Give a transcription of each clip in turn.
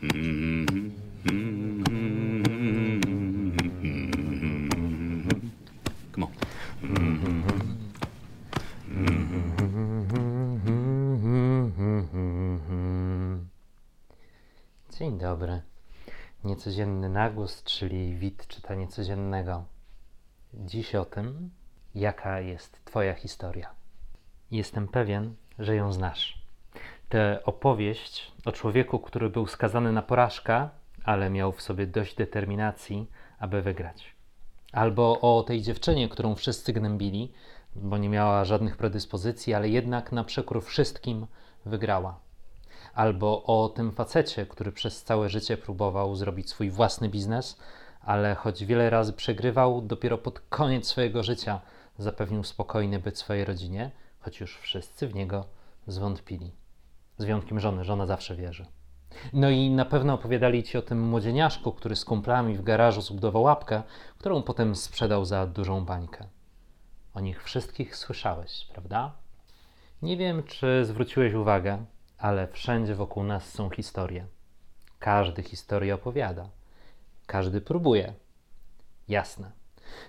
Dzień dobry. Niecodzienny nagłos, czyli wid czytania codziennego. Dziś o tym, jaka jest Twoja historia. Jestem pewien, że ją znasz. Tę opowieść o człowieku, który był skazany na porażkę, ale miał w sobie dość determinacji, aby wygrać. Albo o tej dziewczynie, którą wszyscy gnębili, bo nie miała żadnych predyspozycji, ale jednak na przekór wszystkim wygrała albo o tym facecie, który przez całe życie próbował zrobić swój własny biznes, ale choć wiele razy przegrywał, dopiero pod koniec swojego życia zapewnił spokojny byt swojej rodzinie, choć już wszyscy w niego zwątpili. Z wyjątkiem żony, żona zawsze wierzy. No i na pewno opowiadali ci o tym młodzieniaszku, który z kumplami w garażu zbudował łapkę, którą potem sprzedał za dużą bańkę. O nich wszystkich słyszałeś, prawda? Nie wiem, czy zwróciłeś uwagę, ale wszędzie wokół nas są historie. Każdy historię opowiada. Każdy próbuje. Jasne.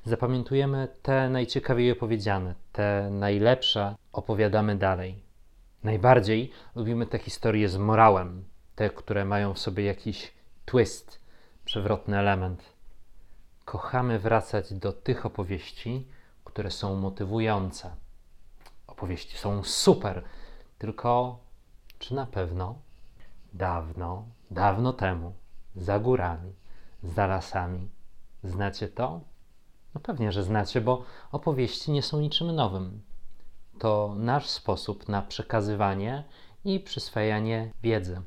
Zapamiętujemy te najciekawiej opowiedziane, te najlepsze opowiadamy dalej. Najbardziej lubimy te historie z morałem, te, które mają w sobie jakiś twist, przewrotny element. Kochamy wracać do tych opowieści, które są motywujące. Opowieści są super, tylko czy na pewno dawno, dawno temu, za górami, za lasami, znacie to? No pewnie, że znacie, bo opowieści nie są niczym nowym. To nasz sposób na przekazywanie i przyswajanie wiedzy.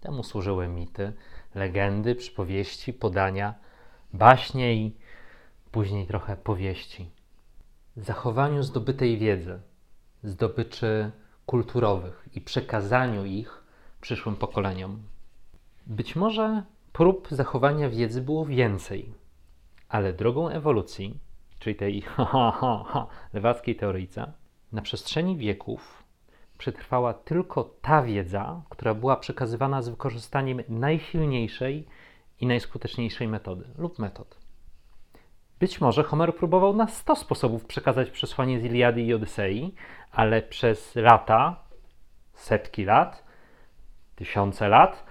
Temu służyły mity, legendy, przypowieści, podania, baśnie i później trochę powieści. Zachowaniu zdobytej wiedzy, zdobyczy kulturowych i przekazaniu ich przyszłym pokoleniom. Być może prób zachowania wiedzy było więcej, ale drogą ewolucji, czyli tej ha, ha, ha, ha, lewackiej teoryjce, na przestrzeni wieków przetrwała tylko ta wiedza, która była przekazywana z wykorzystaniem najsilniejszej i najskuteczniejszej metody lub metod. Być może Homer próbował na 100 sposobów przekazać przesłanie z Iliady i Odysei, ale przez lata, setki lat, tysiące lat,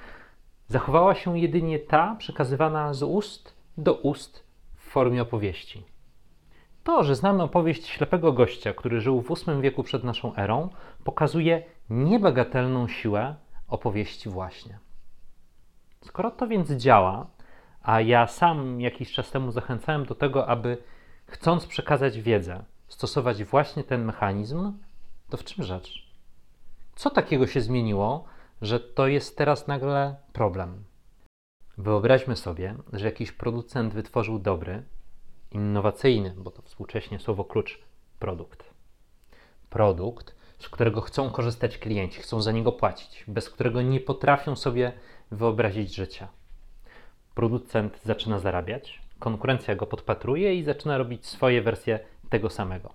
zachowała się jedynie ta przekazywana z ust do ust w formie opowieści. To, że znamy opowieść ślepego gościa, który żył w VIII wieku przed naszą erą, pokazuje niebagatelną siłę opowieści właśnie. Skoro to więc działa, a ja sam jakiś czas temu zachęcałem do tego, aby chcąc przekazać wiedzę, stosować właśnie ten mechanizm, to w czym rzecz? Co takiego się zmieniło, że to jest teraz nagle problem? Wyobraźmy sobie, że jakiś producent wytworzył dobry, innowacyjny, bo to współcześnie słowo klucz, produkt. Produkt, z którego chcą korzystać klienci, chcą za niego płacić, bez którego nie potrafią sobie wyobrazić życia. Producent zaczyna zarabiać, konkurencja go podpatruje i zaczyna robić swoje wersje tego samego.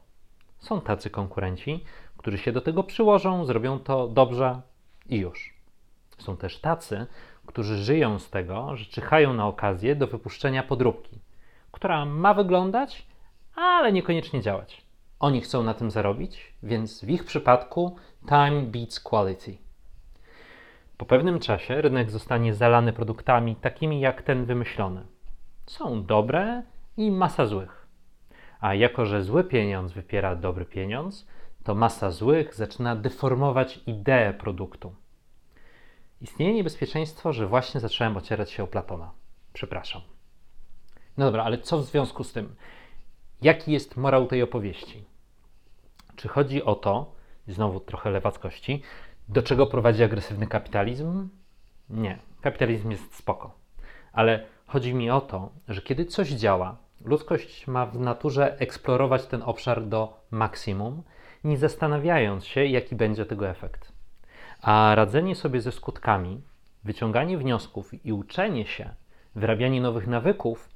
Są tacy konkurenci, którzy się do tego przyłożą, zrobią to dobrze i już. Są też tacy, którzy żyją z tego, że czyhają na okazję do wypuszczenia podróbki, która ma wyglądać, ale niekoniecznie działać. Oni chcą na tym zarobić, więc w ich przypadku time beats quality. Po pewnym czasie rynek zostanie zalany produktami takimi jak ten wymyślony. Są dobre i masa złych. A jako, że zły pieniądz wypiera dobry pieniądz, to masa złych zaczyna deformować ideę produktu. Istnieje niebezpieczeństwo, że właśnie zacząłem ocierać się o Platona. Przepraszam. No dobra, ale co w związku z tym? Jaki jest morał tej opowieści? Czy chodzi o to, znowu trochę lewackości, do czego prowadzi agresywny kapitalizm? Nie, kapitalizm jest spoko. Ale chodzi mi o to, że kiedy coś działa, ludzkość ma w naturze eksplorować ten obszar do maksimum, nie zastanawiając się, jaki będzie tego efekt. A radzenie sobie ze skutkami, wyciąganie wniosków i uczenie się, wyrabianie nowych nawyków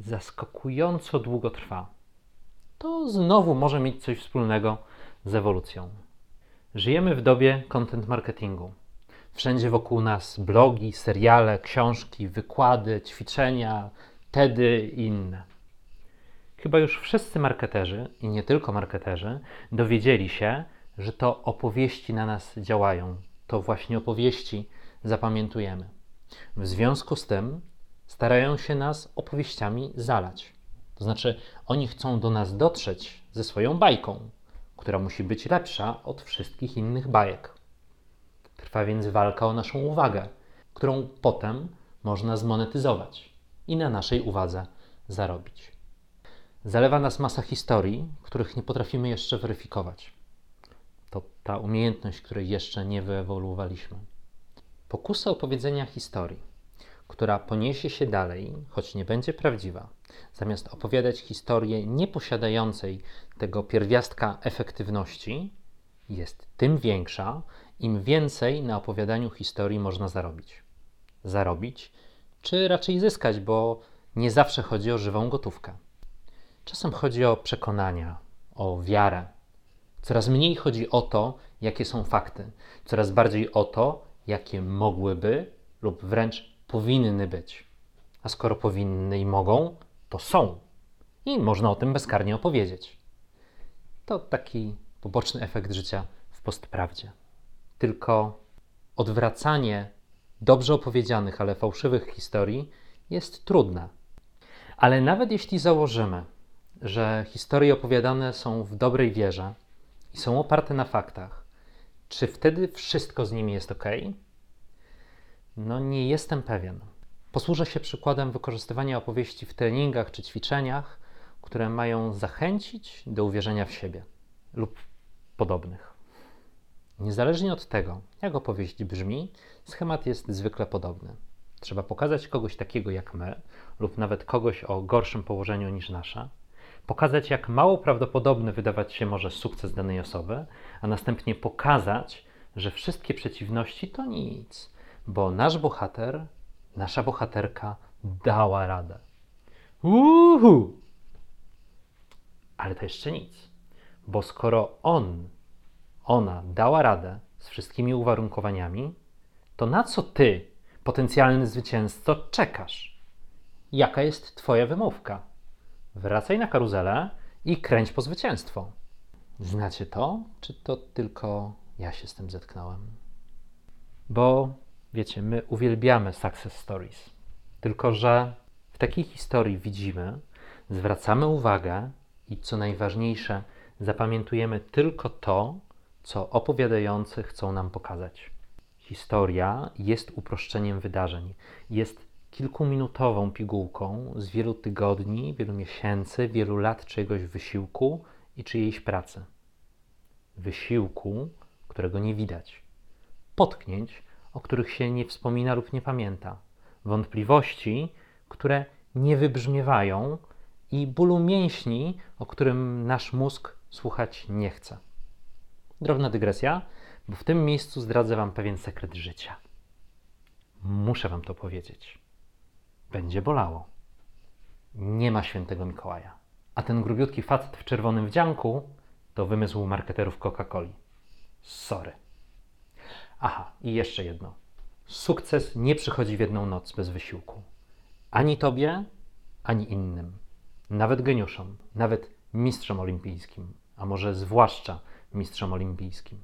zaskakująco długo trwa. To znowu może mieć coś wspólnego z ewolucją. Żyjemy w dobie content marketingu. Wszędzie wokół nas blogi, seriale, książki, wykłady, ćwiczenia, TEDy i inne. Chyba już wszyscy marketerzy, i nie tylko marketerzy, dowiedzieli się, że to opowieści na nas działają. To właśnie opowieści zapamiętujemy. W związku z tym starają się nas opowieściami zalać. To znaczy, oni chcą do nas dotrzeć ze swoją bajką, która musi być lepsza od wszystkich innych bajek. Trwa więc walka o naszą uwagę, którą potem można zmonetyzować i na naszej uwadze zarobić. Zalewa nas masa historii, których nie potrafimy jeszcze weryfikować. To ta umiejętność, której jeszcze nie wyewoluowaliśmy. Pokusa opowiedzenia historii, która poniesie się dalej, choć nie będzie prawdziwa, zamiast opowiadać historię nieposiadającej tego pierwiastka efektywności, jest tym większa, im więcej na opowiadaniu historii można zarobić. Zarobić, czy raczej zyskać, bo nie zawsze chodzi o żywą gotówkę. Czasem chodzi o przekonania, o wiarę. Coraz mniej chodzi o to, jakie są fakty, coraz bardziej o to, jakie mogłyby lub wręcz powinny być. A skoro powinny i mogą, to są. I można o tym bezkarnie opowiedzieć. To taki poboczny efekt życia w postprawdzie. Tylko odwracanie dobrze opowiedzianych, ale fałszywych historii jest trudne. Ale nawet jeśli założymy, że historie opowiadane są w dobrej wierze i są oparte na faktach, czy wtedy wszystko z nimi jest ok? No, nie jestem pewien. Posłużę się przykładem wykorzystywania opowieści w treningach czy ćwiczeniach, które mają zachęcić do uwierzenia w siebie lub podobnych. Niezależnie od tego, jak opowieść brzmi, schemat jest zwykle podobny. Trzeba pokazać kogoś takiego jak my, lub nawet kogoś o gorszym położeniu niż nasze, pokazać, jak mało prawdopodobny wydawać się może sukces danej osoby, a następnie pokazać, że wszystkie przeciwności to nic, bo nasz bohater, nasza bohaterka dała radę. Uhu! Ale to jeszcze nic, bo skoro on, ona dała radę z wszystkimi uwarunkowaniami, to na co ty, potencjalny zwycięzco, czekasz? Jaka jest twoja wymówka? Wracaj na karuzelę i kręć po zwycięstwo. Znacie to, czy to tylko ja się z tym zetknąłem? Bo wiecie, my uwielbiamy success stories. Tylko, że w takiej historii widzimy, zwracamy uwagę i co najważniejsze, zapamiętujemy tylko to, co opowiadający chcą nam pokazać. Historia jest uproszczeniem wydarzeń, jest kilkuminutową pigułką z wielu tygodni, wielu miesięcy, wielu lat czyjegoś wysiłku i czyjejś pracy. Wysiłku, którego nie widać, potknięć, o których się nie wspomina lub nie pamięta, wątpliwości, które nie wybrzmiewają i bólu mięśni, o którym nasz mózg słuchać nie chce. Drobna dygresja, bo w tym miejscu zdradzę Wam pewien sekret życia. Muszę Wam to powiedzieć. Będzie bolało. Nie ma świętego Mikołaja. A ten grubiutki facet w czerwonym wdzianku to wymysł marketerów Coca-Coli. Sorry. Aha, i jeszcze jedno. Sukces nie przychodzi w jedną noc bez wysiłku. Ani tobie, ani innym. Nawet geniuszom, nawet mistrzom olimpijskim, a może zwłaszcza mistrzom olimpijskim.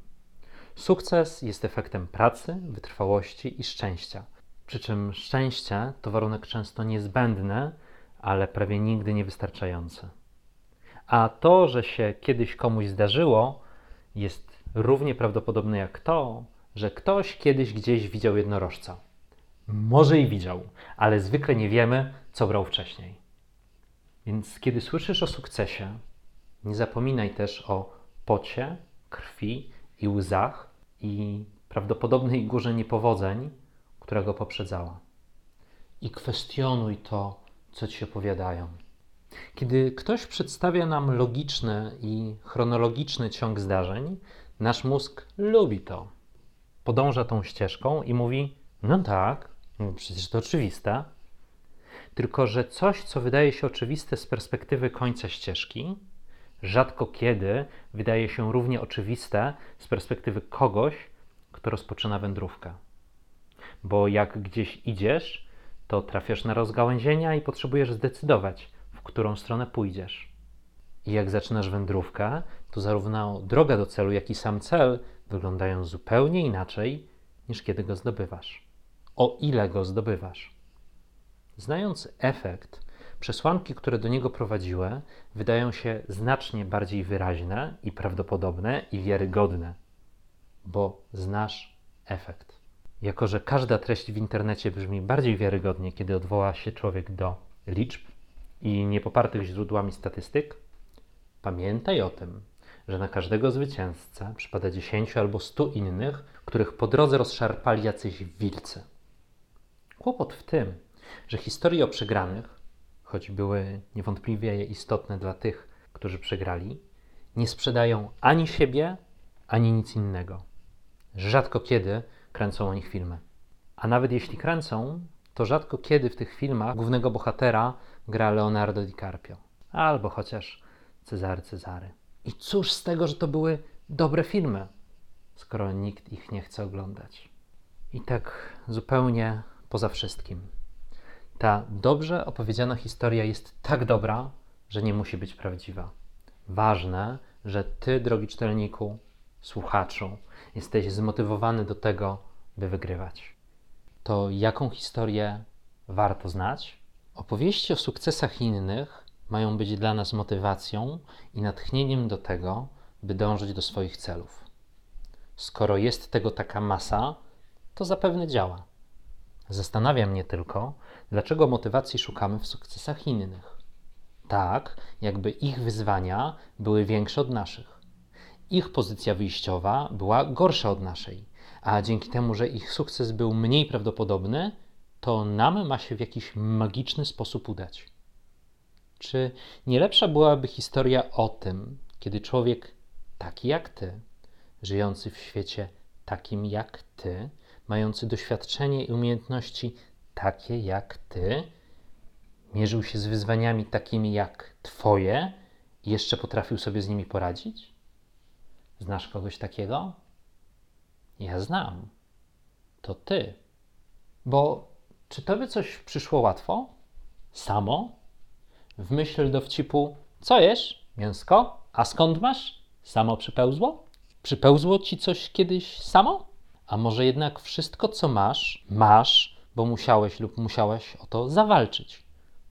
Sukces jest efektem pracy, wytrwałości i szczęścia. Przy czym szczęście to warunek często niezbędny, ale prawie nigdy niewystarczający. A to, że się kiedyś komuś zdarzyło, jest równie prawdopodobne jak to, że ktoś kiedyś gdzieś widział jednorożca. Może i widział, ale zwykle nie wiemy, co brał wcześniej. Więc kiedy słyszysz o sukcesie, nie zapominaj też o pocie, krwi i łzach i prawdopodobnej górze niepowodzeń, która go poprzedzała. I kwestionuj to, co ci opowiadają. Kiedy ktoś przedstawia nam logiczny i chronologiczny ciąg zdarzeń, nasz mózg lubi to. Podąża tą ścieżką i mówi: No tak, no przecież to oczywiste. Tylko, że coś, co wydaje się oczywiste z perspektywy końca ścieżki, rzadko kiedy wydaje się równie oczywiste z perspektywy kogoś, kto rozpoczyna wędrówkę. bo jak gdzieś idziesz, to trafiasz na rozgałęzienia i potrzebujesz zdecydować, w którą stronę pójdziesz. I jak zaczynasz wędrówkę, to zarówno droga do celu, jak i sam cel wyglądają zupełnie inaczej niż kiedy go zdobywasz. O ile go zdobywasz. Znając efekt, przesłanki, które do niego prowadziły, wydają się znacznie bardziej wyraźne i prawdopodobne i wiarygodne, bo znasz efekt. Jako, że każda treść w internecie brzmi bardziej wiarygodnie, kiedy odwoła się człowiek do liczb i niepopartych źródłami statystyk, pamiętaj o tym, że na każdego zwycięzcę przypada 10 albo 100 innych, których po drodze rozszarpali jacyś wilcy. Kłopot w tym, że historie o przegranych, choć były niewątpliwie istotne dla tych, którzy przegrali, nie sprzedają ani siebie, ani nic innego. Rzadko kiedy kręcą o nich filmy. A nawet jeśli kręcą, to rzadko kiedy w tych filmach głównego bohatera gra Leonardo DiCaprio albo chociaż Cezary Cezary. I cóż z tego, że to były dobre filmy, skoro nikt ich nie chce oglądać. I tak zupełnie poza wszystkim. Ta dobrze opowiedziana historia jest tak dobra, że nie musi być prawdziwa. Ważne, że ty, drogi czytelniku, słuchaczu, jesteś zmotywowany do tego, by wygrywać. To jaką historię warto znać? Opowieści o sukcesach innych mają być dla nas motywacją i natchnieniem do tego, by dążyć do swoich celów. Skoro jest tego taka masa, to zapewne działa. Zastanawia mnie tylko, dlaczego motywacji szukamy w sukcesach innych. Tak, jakby ich wyzwania były większe od naszych. Ich pozycja wyjściowa była gorsza od naszej, a dzięki temu, że ich sukces był mniej prawdopodobny, to nam ma się w jakiś magiczny sposób udać. Czy nie lepsza byłaby historia o tym, kiedy człowiek taki jak ty, żyjący w świecie takim jak ty, mający doświadczenie i umiejętności takie jak ty, mierzył się z wyzwaniami takimi jak twoje i jeszcze potrafił sobie z nimi poradzić? Znasz kogoś takiego? Ja znam. To ty. Bo czy tobie coś przyszło łatwo? Samo? W myśl dowcipu, co jesz? Mięsko? A skąd masz? Samo przypełzło? Przypełzło ci coś kiedyś samo? A może jednak wszystko, co masz, masz, bo musiałeś lub musiałaś o to zawalczyć,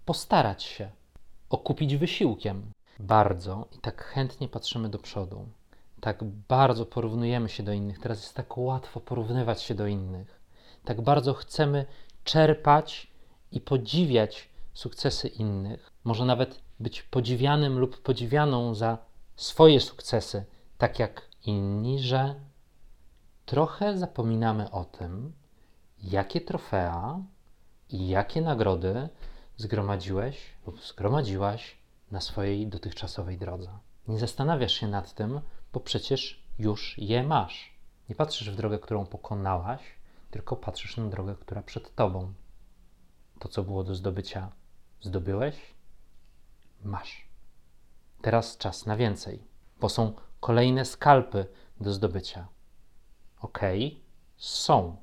postarać się, okupić wysiłkiem. Bardzo i tak chętnie patrzymy do przodu. Tak bardzo porównujemy się do innych. Teraz jest tak łatwo porównywać się do innych. Tak bardzo chcemy czerpać i podziwiać sukcesy innych. Może nawet być podziwianym lub podziwianą za swoje sukcesy, tak jak inni, że trochę zapominamy o tym, jakie trofea i jakie nagrody zgromadziłeś lub zgromadziłaś na swojej dotychczasowej drodze. Nie zastanawiasz się nad tym, bo przecież już je masz. Nie patrzysz w drogę, którą pokonałaś, tylko patrzysz na drogę, która przed tobą. To, co było do zdobycia, zdobyłeś, masz. Teraz czas na więcej, bo są kolejne skalpy do zdobycia. Ok, są.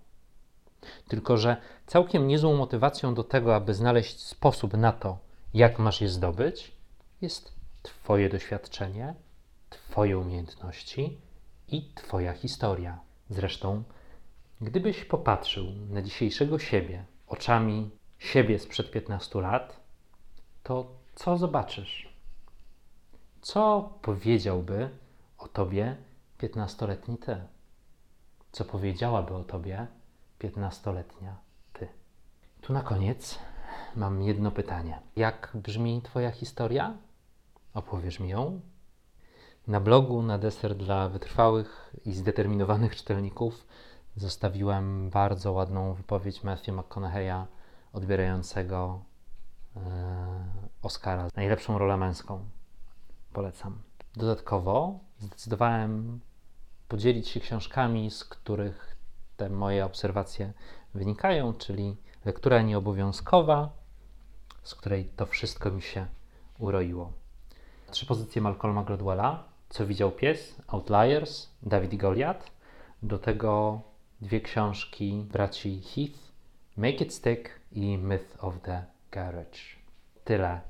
Tylko, że całkiem niezłą motywacją do tego, aby znaleźć sposób na to, jak masz je zdobyć, jest Twoje doświadczenie, Twoje umiejętności i Twoja historia. Zresztą, gdybyś popatrzył na dzisiejszego siebie oczami siebie sprzed 15 lat, to co zobaczysz? Co powiedziałby o tobie 15-letni ty? Co powiedziałaby o tobie 15-letnia ty? Tu na koniec mam jedno pytanie. Jak brzmi Twoja historia? Opowiesz mi ją? Na blogu na deser dla wytrwałych i zdeterminowanych czytelników zostawiłem bardzo ładną wypowiedź Matthew McConaughey'a odbierającego Oscara za najlepszą rolę męską. Polecam. Dodatkowo zdecydowałem podzielić się książkami, z których te moje obserwacje wynikają, czyli lektura nieobowiązkowa, z której to wszystko mi się uroiło. Trzy pozycje Malcolma Gladwella, Co widział pies, Outliers, Dawid i Goliat. Do tego dwie książki braci Heath, Make It Stick i Myth of the Garage. Tyle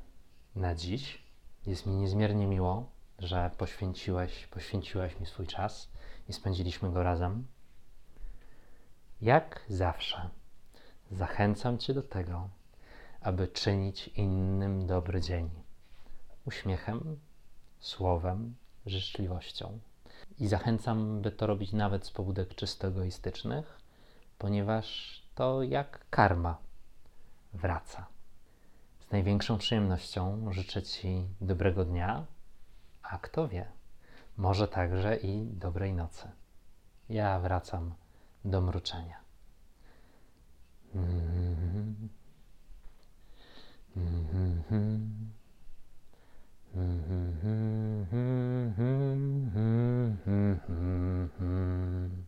na dziś. Jest mi niezmiernie miło, że poświęciłeś, poświęciłaś mi swój czas i spędziliśmy go razem. Jak zawsze zachęcam Cię do tego, aby czynić innym dobry dzień uśmiechem, słowem, życzliwością. I zachęcam, by to robić nawet z pobudek czysto egoistycznych, ponieważ to jak karma wraca. Z największą przyjemnością życzę Ci dobrego dnia, a kto wie, może także i dobrej nocy. Ja wracam do mruczenia. Mm-hmm. Mm-hmm. Mm-hmm. Mm-hmm. Mm-hmm.